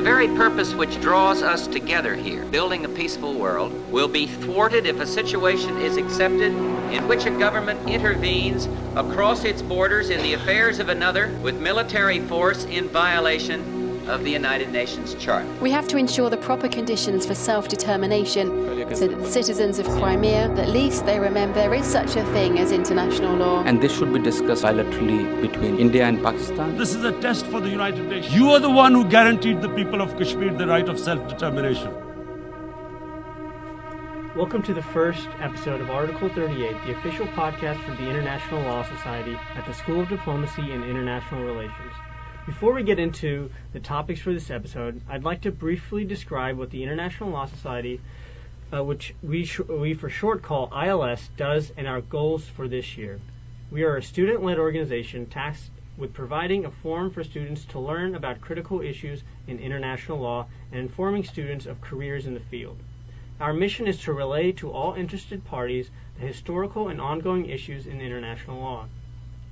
The very purpose which draws us together here, building a peaceful world, will be thwarted if a situation is accepted in which a government intervenes across its borders in the affairs of another with military force in violation of the United Nations Charter. We have to ensure the proper conditions for self determination so that the citizens of Crimea, at least they remember there is such a thing as international law. And this should be discussed bilaterally between India and Pakistan. This is a test for the United Nations. You are the one who guaranteed the people of Kashmir the right of self determination. Welcome to the first episode of Article 38, the official podcast from the International Law Society at the School of Diplomacy and International Relations. Before we get into the topics for this episode, I'd like to briefly describe what the International Law Society, uh, which we, sh- we for short call ILS, does and our goals for this year. We are a student led organization tasked with providing a forum for students to learn about critical issues in international law and informing students of careers in the field. Our mission is to relay to all interested parties the historical and ongoing issues in international law,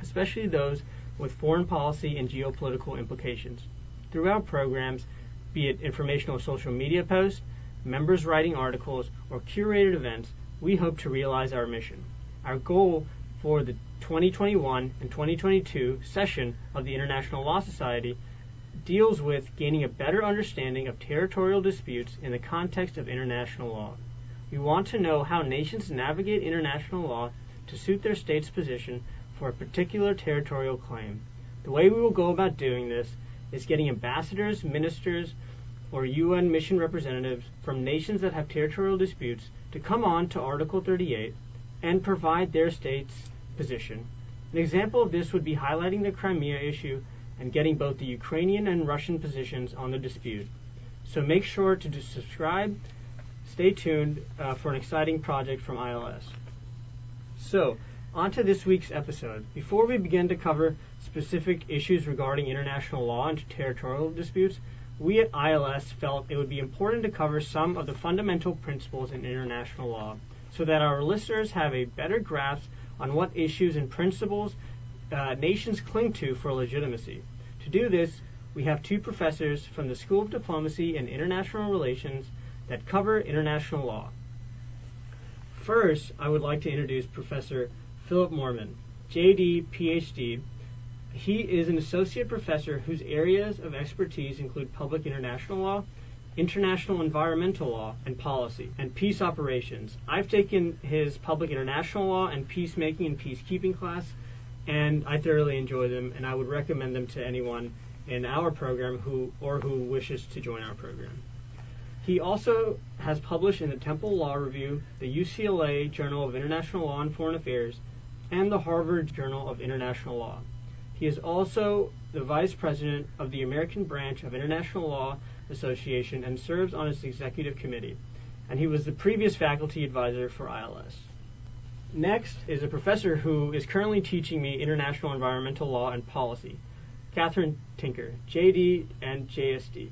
especially those with foreign policy and geopolitical implications. Through our programs, be it informational social media posts, members writing articles, or curated events, we hope to realize our mission. Our goal for the 2021 and 2022 session of the International Law Society deals with gaining a better understanding of territorial disputes in the context of international law. We want to know how nations navigate international law to suit their state's position for a particular territorial claim. The way we will go about doing this is getting ambassadors, ministers, or UN mission representatives from nations that have territorial disputes to come on to Article 38 and provide their state's position. An example of this would be highlighting the Crimea issue and getting both the Ukrainian and Russian positions on the dispute. So make sure to subscribe. Stay tuned uh, for an exciting project from ILS. So, on to this week's episode. Before we begin to cover specific issues regarding international law and territorial disputes, we at ILS felt it would be important to cover some of the fundamental principles in international law so that our listeners have a better grasp on what issues and principles uh, nations cling to for legitimacy. To do this, we have two professors from the School of Diplomacy and International Relations that cover international law. First, I would like to introduce Professor Philip Moorman, JD, PhD. He is an associate professor whose areas of expertise include public international law, international environmental law and policy, and peace operations. I've taken his public international law and peacemaking and peacekeeping class, and I thoroughly enjoy them, and I would recommend them to anyone in our program who or who wishes to join our program. He also has published in the Temple Law Review, the UCLA Journal of International Law and Foreign Affairs, and the Harvard Journal of International Law. He is also the vice president of the American branch of International Law Association and serves on its executive committee. And he was the previous faculty advisor for ILS. Next is a professor who is currently teaching me international environmental law and policy, Catherine Tinker, JD and JSD.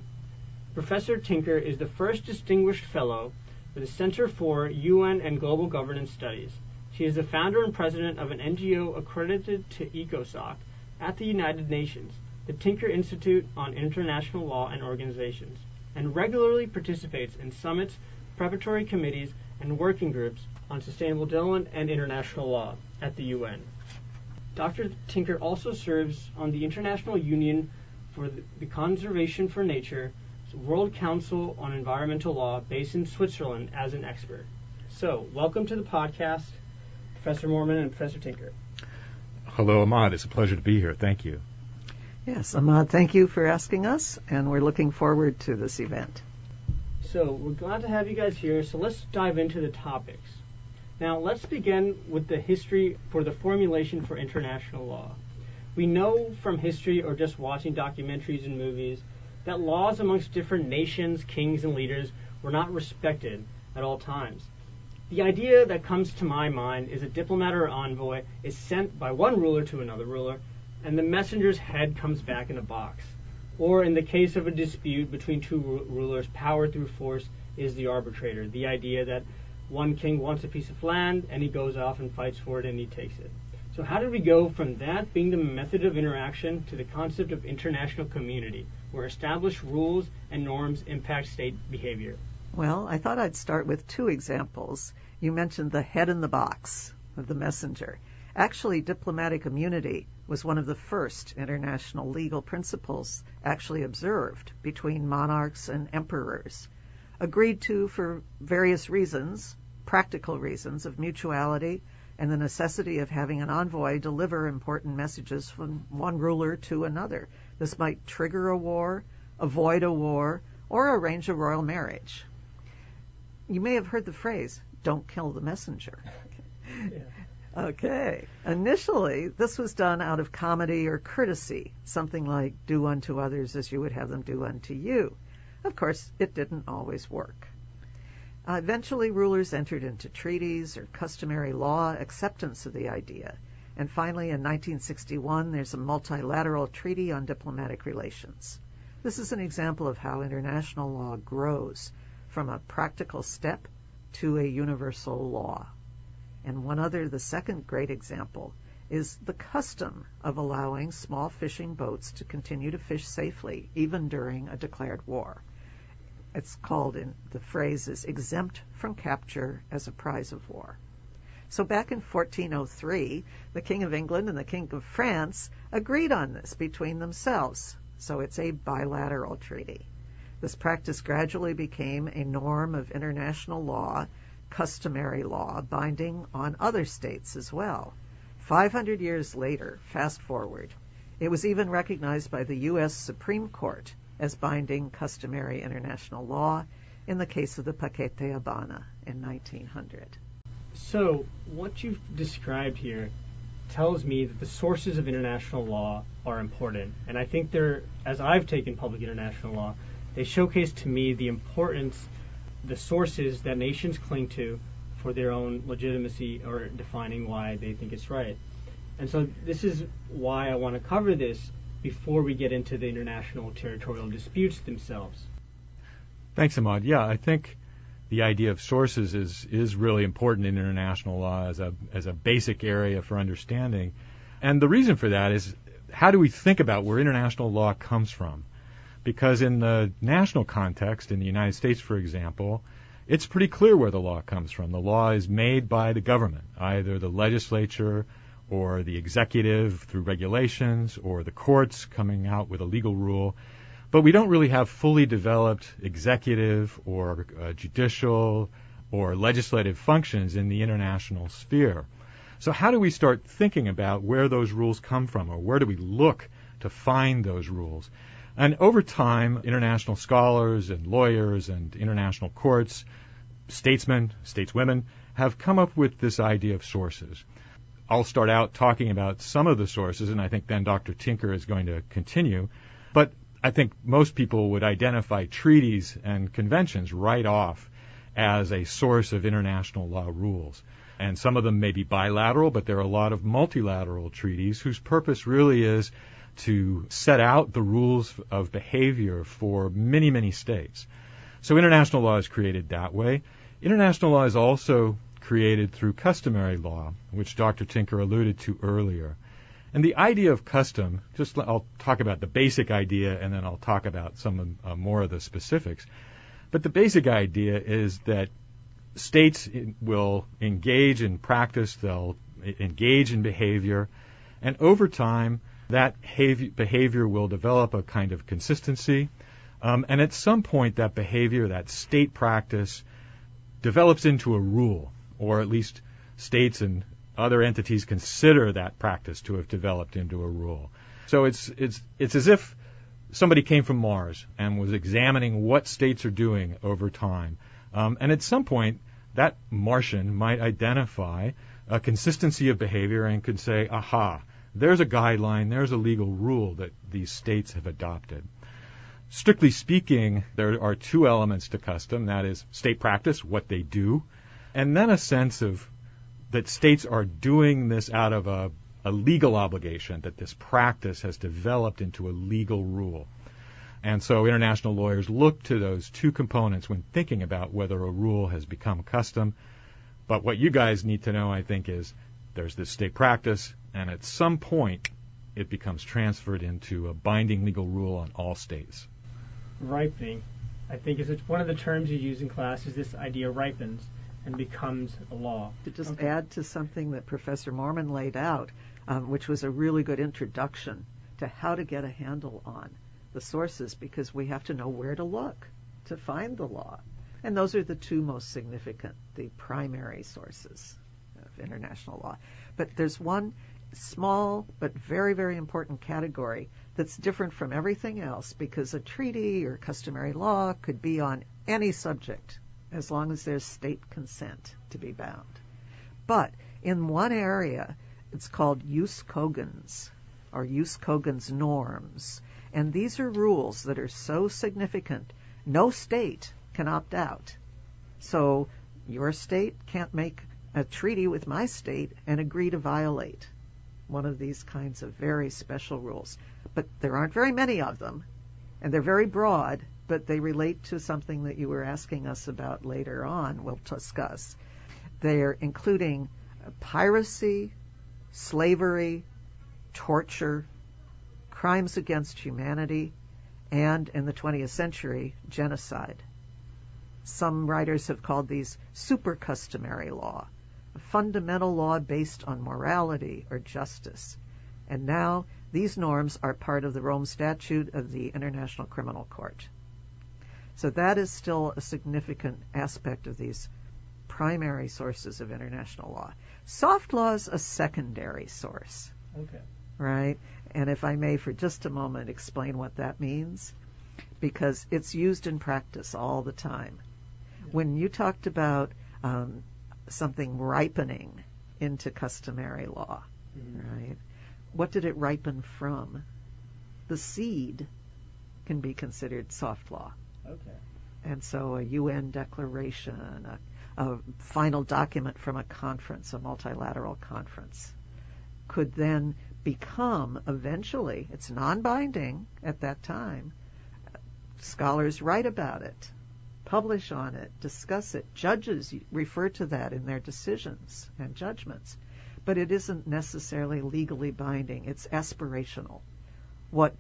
Professor Tinker is the first distinguished fellow for the Center for UN and Global Governance Studies. She is the founder and president of an NGO accredited to ECOSOC at the United Nations, the Tinker Institute on International Law and Organizations, and regularly participates in summits, preparatory committees, and working groups on sustainable development and international law at the UN. Dr. Tinker also serves on the International Union for the Conservation for Nature World Council on Environmental Law based in Switzerland as an expert. So, welcome to the podcast. Professor Moorman and Professor Tinker. Hello, Ahmad. It's a pleasure to be here. Thank you. Yes, Ahmad, thank you for asking us, and we're looking forward to this event. So, we're glad to have you guys here. So, let's dive into the topics. Now, let's begin with the history for the formulation for international law. We know from history or just watching documentaries and movies that laws amongst different nations, kings, and leaders were not respected at all times. The idea that comes to my mind is a diplomat or envoy is sent by one ruler to another ruler, and the messenger's head comes back in a box. Or in the case of a dispute between two rulers, power through force is the arbitrator. The idea that one king wants a piece of land and he goes off and fights for it and he takes it. So how did we go from that being the method of interaction to the concept of international community, where established rules and norms impact state behavior? Well, I thought I'd start with two examples. You mentioned the head in the box of the messenger. Actually, diplomatic immunity was one of the first international legal principles actually observed between monarchs and emperors, agreed to for various reasons, practical reasons of mutuality and the necessity of having an envoy deliver important messages from one ruler to another. This might trigger a war, avoid a war, or arrange a royal marriage. You may have heard the phrase, don't kill the messenger. Yeah. Okay. Initially, this was done out of comity or courtesy, something like do unto others as you would have them do unto you. Of course, it didn't always work. Uh, eventually, rulers entered into treaties or customary law acceptance of the idea. And finally, in 1961, there's a multilateral treaty on diplomatic relations. This is an example of how international law grows from a practical step to a universal law. And one other, the second great example, is the custom of allowing small fishing boats to continue to fish safely even during a declared war. It's called in the phrase is exempt from capture as a prize of war. So back in 1403, the King of England and the King of France agreed on this between themselves. So it's a bilateral treaty. This practice gradually became a norm of international law customary law binding on other states as well. 500 years later, fast forward, it was even recognized by the U.S. Supreme Court as binding customary international law in the case of the Paquete Habana in 1900. So, what you've described here tells me that the sources of international law are important. And I think they're, as I've taken public international law, they showcase to me the importance the sources that nations cling to for their own legitimacy or defining why they think it's right. And so this is why I want to cover this before we get into the international territorial disputes themselves. Thanks, Ahmad. Yeah, I think the idea of sources is is really important in international law as a as a basic area for understanding. And the reason for that is how do we think about where international law comes from? Because in the national context, in the United States, for example, it's pretty clear where the law comes from. The law is made by the government, either the legislature or the executive through regulations or the courts coming out with a legal rule. But we don't really have fully developed executive or uh, judicial or legislative functions in the international sphere. So, how do we start thinking about where those rules come from, or where do we look to find those rules? And over time, international scholars and lawyers and international courts, statesmen, stateswomen, have come up with this idea of sources. I'll start out talking about some of the sources, and I think then Dr. Tinker is going to continue. But I think most people would identify treaties and conventions right off as a source of international law rules. And some of them may be bilateral, but there are a lot of multilateral treaties whose purpose really is to set out the rules of behavior for many, many states. So international law is created that way. International law is also created through customary law, which Dr. Tinker alluded to earlier. And the idea of custom, just I'll talk about the basic idea and then I'll talk about some uh, more of the specifics. But the basic idea is that states will engage in practice, they'll engage in behavior, and over time, that behavior will develop a kind of consistency. Um, and at some point, that behavior, that state practice, develops into a rule, or at least states and other entities consider that practice to have developed into a rule. So it's it's it's as if somebody came from Mars and was examining what states are doing over time, um, and at some point, that Martian might identify a consistency of behavior and could say, "Aha." There's a guideline, there's a legal rule that these states have adopted. Strictly speaking, there are two elements to custom that is, state practice, what they do, and then a sense of that states are doing this out of a, a legal obligation, that this practice has developed into a legal rule. And so international lawyers look to those two components when thinking about whether a rule has become custom. But what you guys need to know, I think, is there's this state practice, and at some point it becomes transferred into a binding legal rule on all states. Ripening, I think, is one of the terms you use in class. Is this idea ripens and becomes a law? To just Okay. add to something that Professor Moorman laid out, um, which was a really good introduction to how to get a handle on the sources, because we have to know where to look to find the law. And those are the two most significant, the primary sources of international law. But there's one small but very, very important category that's different from everything else because a treaty or customary law could be on any subject as long as there's state consent to be bound. But in one area, it's called jus cogens or jus cogens norms. And these are rules that are so significant, no state can opt out. So your state can't make a treaty with my state and agree to violate one of these kinds of very special rules. But there aren't very many of them, and they're very broad, but they relate to something that you were asking us about later on, we'll discuss. They're including piracy, slavery, torture, crimes against humanity, and in the 20th century, genocide. Some writers have called these super customary law, fundamental law based on morality or justice. And now these norms are part of the Rome Statute of the International Criminal Court. So that is still a significant aspect of these primary sources of international law. Soft law is a secondary source, Okay. right? And if I may, for just a moment, explain what that means, because it's used in practice all the time. When you talked about um, something ripening into customary law, mm-hmm. right? What did it ripen from? The seed can be considered soft law. Okay. And so a UN declaration, a, a final document from a conference, a multilateral conference, could then become eventually, it's non binding at that time. Scholars write about it, publish on it, discuss it. Judges refer to that in their decisions and judgments. But it isn't necessarily legally binding, it's aspirational. What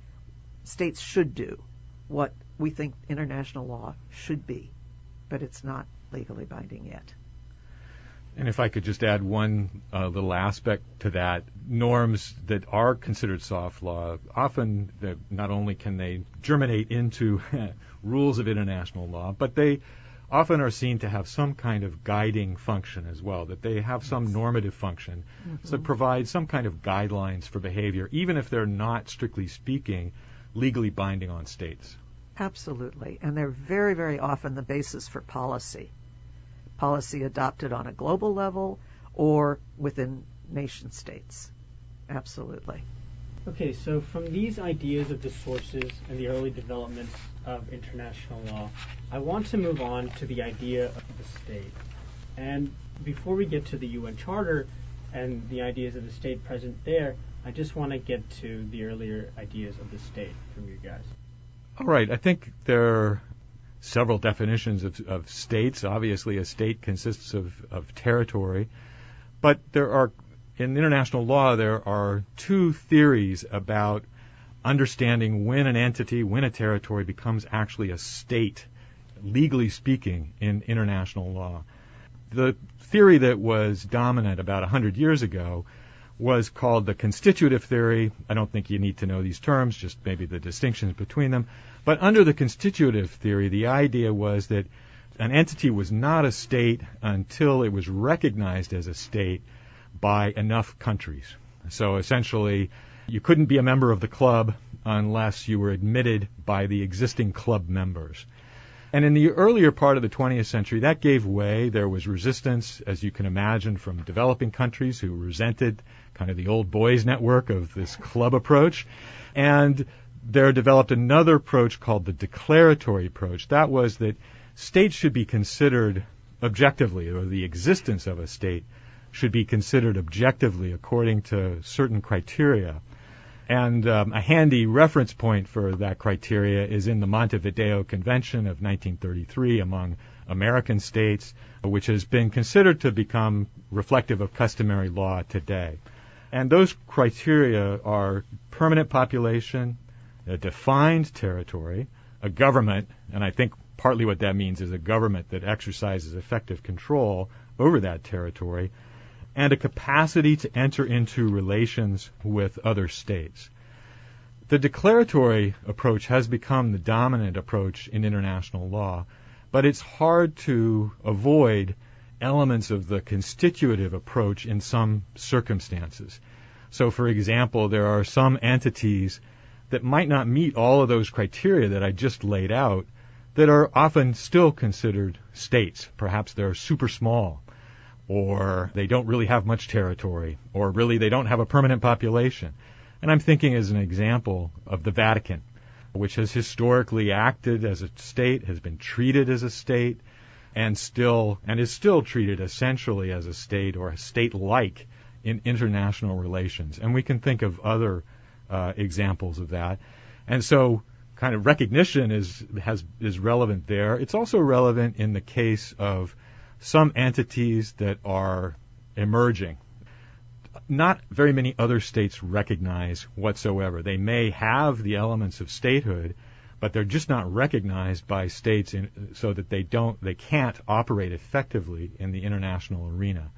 states should do, what we think international law should be, but it's not legally binding yet. And if I could just add one uh, little aspect to that, norms that are considered soft law, often not only can they germinate into rules of international law, but they often are seen to have some kind of guiding function as well, that they have some normative function mm-hmm. that provide some kind of guidelines for behavior, even if they're not, strictly speaking, legally binding on states. Absolutely. And they're very, very often the basis for policy. Policy adopted on a global level or within nation states. Absolutely. Okay, so from these ideas of the sources and the early developments of international law, I want to move on to the idea of the state. And before we get to the UN Charter and the ideas of the state present there, I just want to get to the earlier ideas of the state from you guys. All right. I think there are several definitions of, of states. Obviously, a state consists of, of territory, but there are in international law there are two theories about understanding when an entity, when a territory becomes actually a state, legally speaking, in international law. The theory that was dominant about 100 years ago was called the constitutive theory. I don't think you need to know these terms, just maybe the distinctions between them. But under the constitutive theory, the idea was that an entity was not a state until it was recognized as a state by enough countries. So essentially, you couldn't be a member of the club unless you were admitted by the existing club members. And in the earlier part of the 20th century, that gave way. There was resistance, as you can imagine, from developing countries who resented kind of the old boys network of this club approach. And there developed another approach called the declaratory approach. That was that states should be considered objectively, or the existence of a state should be considered objectively according to certain criteria. And um, a handy reference point for that criteria is in the Montevideo Convention of 1933 among American states, which has been considered to become reflective of customary law today. And those criteria are permanent population, a defined territory, a government, and I think partly what that means is a government that exercises effective control over that territory, and a capacity to enter into relations with other states. The declaratory approach has become the dominant approach in international law, but it's hard to avoid elements of the constitutive approach in some circumstances. So, for example, there are some entities that might not meet all of those criteria that I just laid out that are often still considered states. Perhaps they're super small, or they don't really have much territory, or really they don't have a permanent population. And I'm thinking as an example of the Vatican, which has historically acted as a state, has been treated as a state, and still and is still treated essentially as a state or a state-like in international relations. And we can think of other uh, examples of that. And so, kind of recognition is has is relevant there. It's also relevant in the case of some entities that are emerging. Not very many other states recognize whatsoever. They may have the elements of statehood, but they're just not recognized by states in, so that they don't they can't operate effectively in the international arena.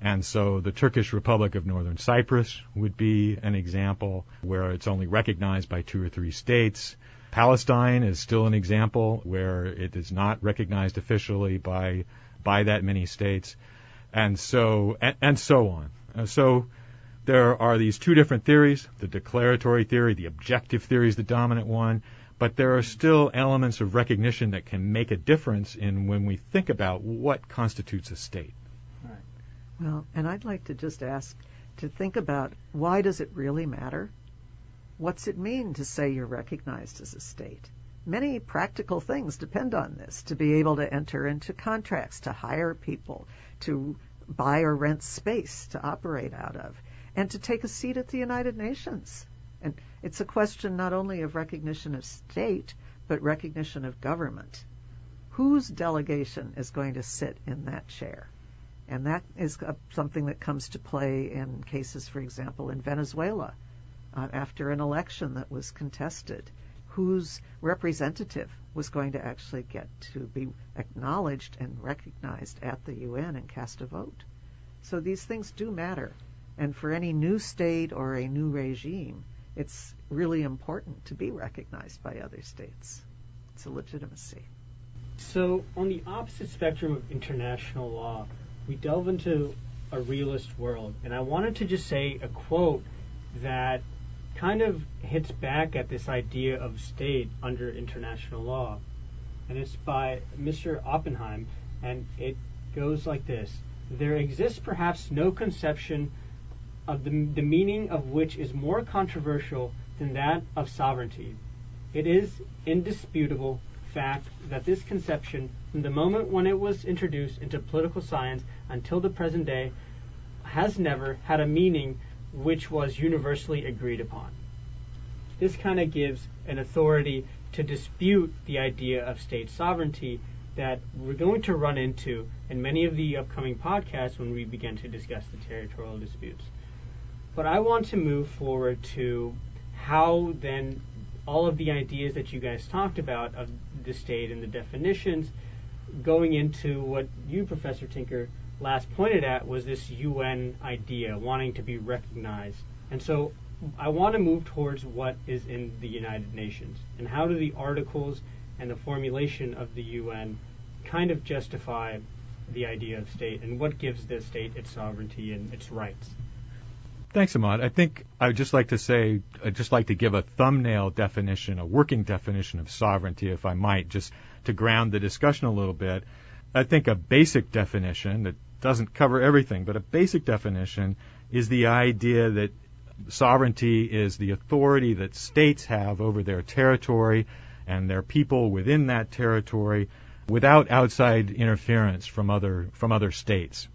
And so the Turkish Republic of Northern Cyprus would be an example where it's only recognized by two or three states. Palestine is still an example where it is not recognized officially by by that many states, and so and, and so on. So there are these two different theories: the declaratory theory, the objective theory is the dominant one, but there are still elements of recognition that can make a difference in when we think about what constitutes a state. Well, and I'd like to just ask to think about why does it really matter? What's it mean to say you're recognized as a state? Many practical things depend on this to be able to enter into contracts, to hire people, to buy or rent space to operate out of, and to take a seat at the United Nations. And it's a question not only of recognition of state, but recognition of government. Whose delegation is going to sit in that chair? And that is something that comes to play in cases, for example, in Venezuela, uh, after an election that was contested, whose representative was going to actually get to be acknowledged and recognized at the UN and cast a vote. So these things do matter. And for any new state or a new regime, it's really important to be recognized by other states. It's a legitimacy. So, on the opposite spectrum of international law, we delve into a realist world. And I wanted to just say a quote that kind of hits back at this idea of state under international law. And it's by Mr. Oppenheim, and it goes like this There exists perhaps no conception of the, the meaning of which is more controversial than that of sovereignty. It is indisputable fact that this conception, from the moment when it was introduced into political science until the present day, has never had a meaning which was universally agreed upon. This kind of gives an authority to dispute the idea of state sovereignty that we're going to run into in many of the upcoming podcasts when we begin to discuss the territorial disputes. But I want to move forward to how then all of the ideas that you guys talked about of the state and the definitions going into what you, Professor Tinker, last pointed at was this UN idea, wanting to be recognized. And so I want to move towards what is in the United Nations and how do the articles and the formulation of the UN kind of justify the idea of state and what gives the state its sovereignty and its rights. Thanks, Ahmad. I think I would just like to say, I'd just like to give a thumbnail definition, a working definition of sovereignty, if I might, just to ground the discussion a little bit. I think a basic definition that doesn't cover everything, but a basic definition is the idea that sovereignty is the authority that states have over their territory and their people within that territory without outside interference from other from other states.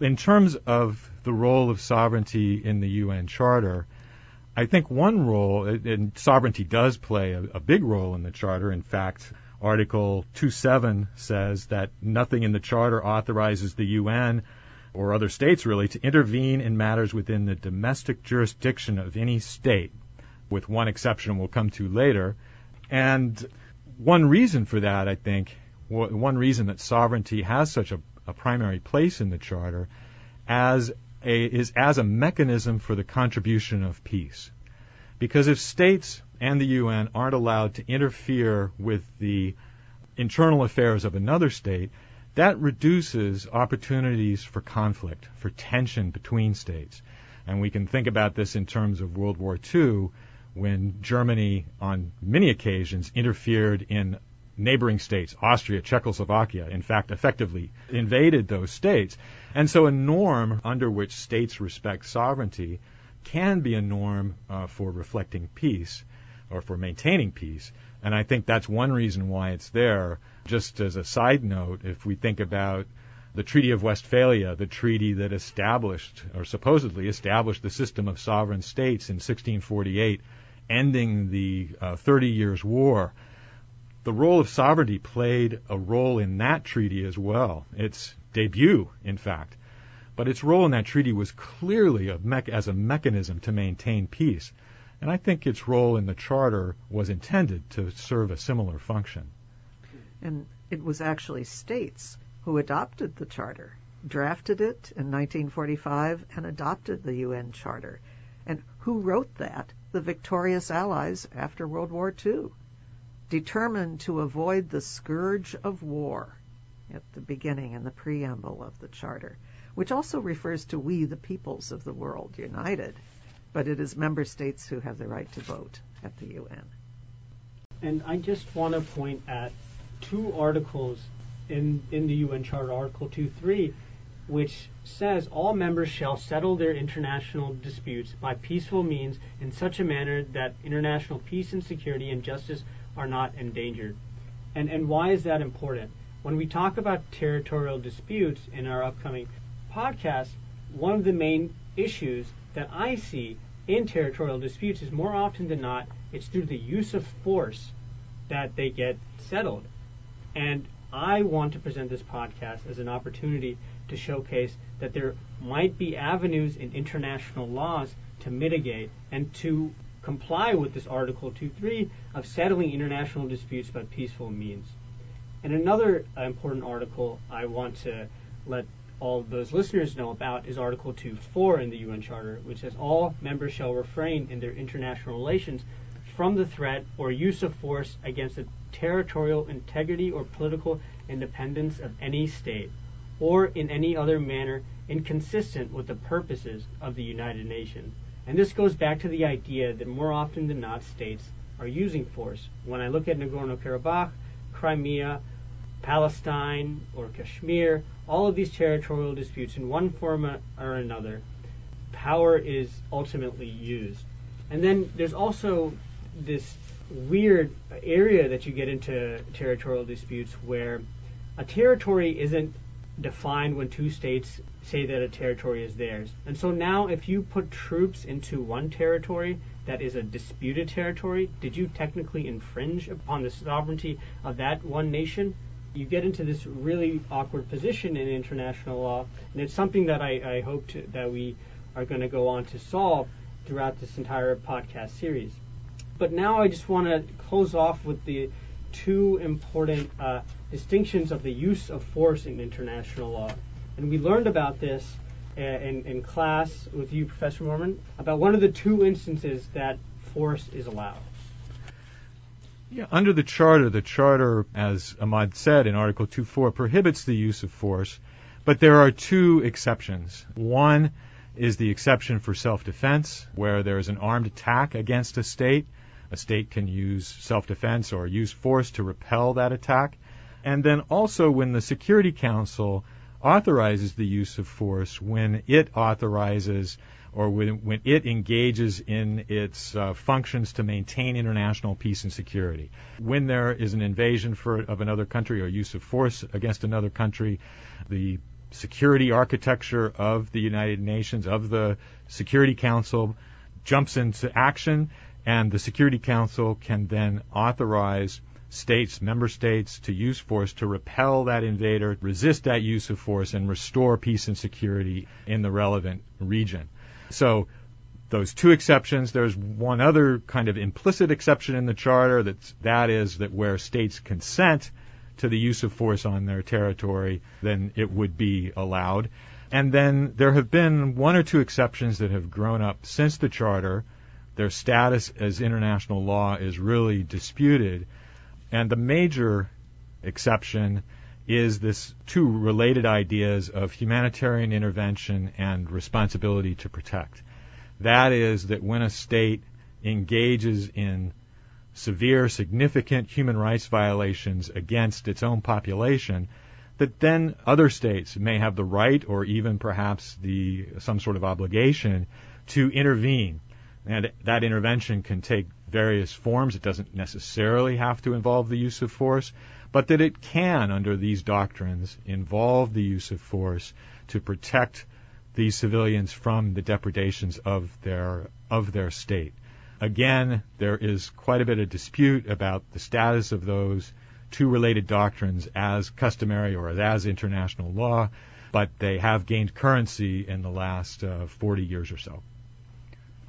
In terms of the role of sovereignty in the UN Charter, I think one role, and sovereignty does play a, a big role in the Charter. In fact, Article 2.7 says that nothing in the Charter authorizes the UN or other states really, to intervene in matters within the domestic jurisdiction of any state, with one exception we'll come to later. And one reason for that, I think, one reason that sovereignty has such a, a primary place in the Charter as a, is as a mechanism for the contribution of peace. Because if states and the UN aren't allowed to interfere with the internal affairs of another state, that reduces opportunities for conflict, for tension between states. And we can think about this in terms of World War II, when Germany, on many occasions, interfered in neighboring states, Austria, Czechoslovakia, in fact, effectively invaded those states. And so a norm under which states respect sovereignty can be a norm uh, for reflecting peace or for maintaining peace. And I think that's one reason why it's there. Just as a side note, if we think about the Treaty of Westphalia, the treaty that established, or supposedly established, the system of sovereign states in 1648, ending the uh, Thirty Years' War, the role of sovereignty played a role in that treaty as well. Its debut, in fact. But its role in that treaty was clearly a me- as a mechanism to maintain peace. And I think its role in the Charter was intended to serve a similar function. And it was actually states who adopted the Charter, drafted it in 1945, and adopted the UN Charter. And who wrote that? The victorious Allies after World War II, determined to avoid the scourge of war at the beginning in the preamble of the Charter, which also refers to we, the peoples of the world, united but it is member states who have the right to vote at the UN. And I just want to point at two articles in, in the UN Charter, Article 2.3, which says all members shall settle their international disputes by peaceful means in such a manner that international peace and security and justice are not endangered. And, and why is that important? When we talk about territorial disputes in our upcoming podcast, one of the main issues that I see in territorial disputes is more often than not, it's through the use of force that they get settled. And I want to present this podcast as an opportunity to showcase that there might be avenues in international laws to mitigate and to comply with this Article 2.3 of settling international disputes by peaceful means. And another important article I want to let all those listeners know about is Article 2.4 in the UN Charter, which says all members shall refrain in their international relations from the threat or use of force against the territorial integrity or political independence of any state, or in any other manner inconsistent with the purposes of the United Nations. And this goes back to the idea that more often than not, states are using force. When I look at Nagorno Karabakh, Crimea, Palestine, or Kashmir, all of these territorial disputes, in one form or another, power is ultimately used. And then there's also this weird area that you get into territorial disputes where a territory isn't defined when two states say that a territory is theirs. And so now, if you put troops into one territory that is a disputed territory, did you technically infringe upon the sovereignty of that one nation? You get into this really awkward position in international law, and it's something that I, I hope to, that we are going to go on to solve throughout this entire podcast series. But now I just want to close off with the two important uh, distinctions of the use of force in international law. And we learned about this uh, in, in class with you, Professor Moorman, about one of the two instances that force is allowed. Yeah, under the charter, the charter, as Ahmad said in Article 2.4, prohibits the use of force, but there are two exceptions. One is the exception for self-defense, where there is an armed attack against a state. A state can use self-defense or use force to repel that attack. And then also when the Security Council authorizes the use of force, when it authorizes or when, when it engages in its uh, functions to maintain international peace and security. When there is an invasion for, of another country or use of force against another country, the security architecture of the United Nations, of the Security Council, jumps into action, and the Security Council can then authorize states, member states, to use force to repel that invader, resist that use of force, and restore peace and security in the relevant region. So those two exceptions. There's one other kind of implicit exception in the charter that's that is that where states consent to the use of force on their territory, then it would be allowed. And then there have been one or two exceptions that have grown up since the charter. Their status as international law is really disputed. And the major exception is this two related ideas of humanitarian intervention and responsibility to protect. That is that when a state engages in severe, significant human rights violations against its own population, that then other states may have the right or even perhaps the some sort of obligation to intervene. And that intervention can take various forms. It doesn't necessarily have to involve the use of force, but that it can, under these doctrines, involve the use of force to protect these civilians from the depredations of their of their state. Again, there is quite a bit of dispute about the status of those two related doctrines as customary or as international law, but they have gained currency in the last uh, 40 years or so.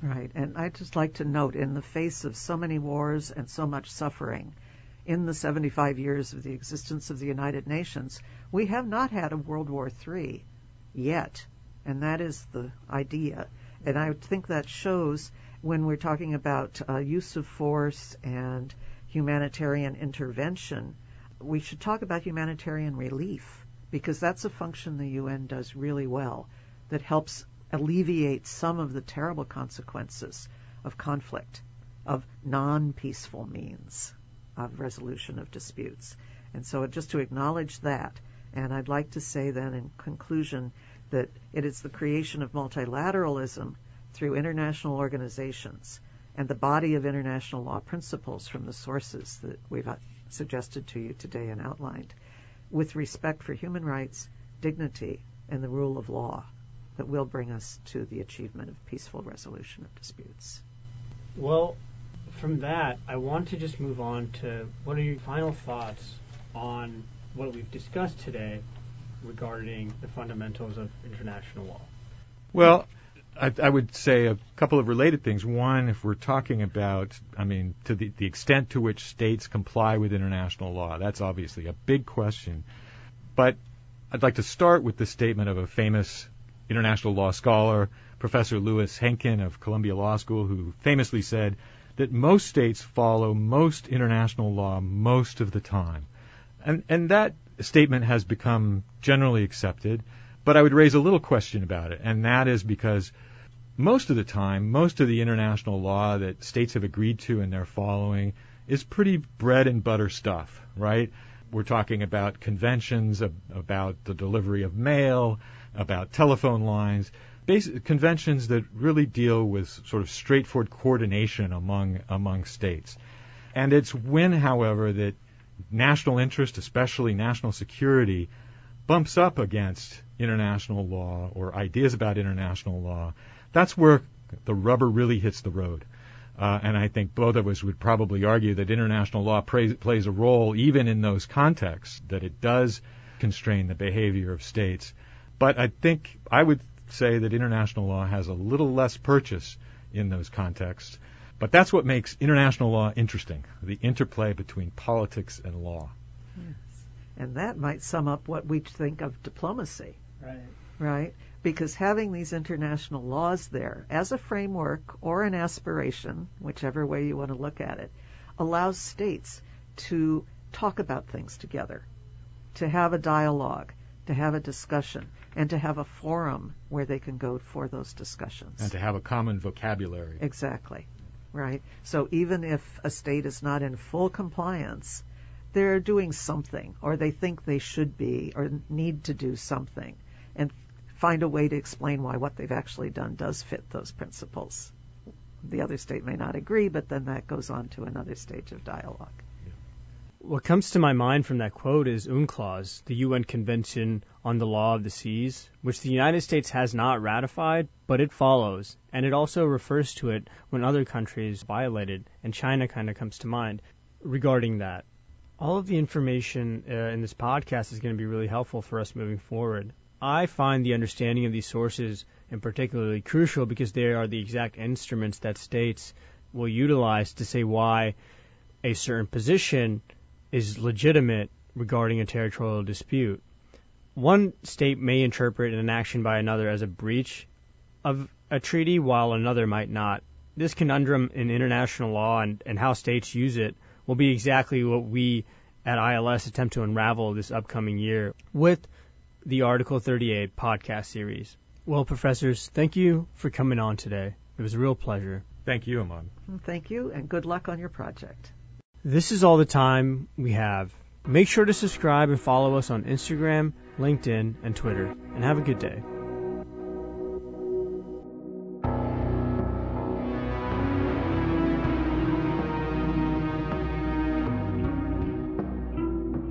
Right, and I'd just like to note in the face of so many wars and so much suffering, in the 75 years of the existence of the United Nations, we have not had a World War III yet. And that is the idea. And I think that shows when we're talking about uh, use of force and humanitarian intervention, we should talk about humanitarian relief because that's a function the UN does really well that helps alleviate some of the terrible consequences of conflict, of non peaceful means of resolution of disputes. And so just to acknowledge that, and I'd like to say then in conclusion that it is the creation of multilateralism through international organizations and the body of international law principles from the sources that we've uh, suggested to you today and outlined, with respect for human rights, dignity, and the rule of law that will bring us to the achievement of peaceful resolution of disputes. Well, from that, I want to just move on to what are your final thoughts on what we've discussed today regarding the fundamentals of international law? Well, I, I, would say a couple of related things. One, if we're talking about, I mean, to the, the extent to which states comply with international law, that's obviously a big question. But I'd like to start with the statement of a famous international law scholar, Professor Louis Henkin of Columbia Law School, who famously said that most states follow most international law most of the time. And, and that statement has become generally accepted, but I would raise a little question about it, and that is because most of the time, most of the international law that states have agreed to and they're following is pretty bread and butter stuff, right? We're talking about conventions, about the delivery of mail, about telephone lines, basic conventions that really deal with sort of straightforward coordination among among states. And it's when, however, that national interest, especially national security, bumps up against international law or ideas about international law, that's where the rubber really hits the road. Uh, and I think both of us would probably argue that international law plays, plays a role even in those contexts, that it does constrain the behavior of states. But I think I would say that international law has a little less purchase in those contexts but that's what makes international law interesting the interplay between politics and law. Yes. And that might sum up what we think of diplomacy. Right. Right? Because having these international laws there as a framework or an aspiration, whichever way you want to look at it, allows states to talk about things together, to have a dialogue, to have a discussion, and to have a forum where they can go for those discussions. And to have a common vocabulary. Exactly right? So even if a state is not in full compliance, they're doing something, or they think they should be, or need to do something, and find a way to explain why what they've actually done does fit those principles. The other state may not agree, but then that goes on to another stage of dialogue. What comes to my mind from that quote is UNCLOS, the UN Convention on the Law of the Seas, which the United States has not ratified, but it follows. And it also refers to it when other countries violate it, and China kind of comes to mind regarding that. All of the information uh, in this podcast is going to be really helpful for us moving forward. I find the understanding of these sources and particularly crucial because they are the exact instruments that states will utilize to say why a certain position is legitimate regarding a territorial dispute. One state may interpret an action by another as a breach of a treaty, while another might not. This conundrum in international law and, and how states use it will be exactly what we at ILS attempt to unravel this upcoming year with the Article 38 podcast series. Well, professors, thank you for coming on today. It was a real pleasure. Thank you, Ahmad. Thank you, and good luck on your project. This is all the time we have. Make sure to subscribe and follow us on Instagram, LinkedIn, and Twitter, and have a good day.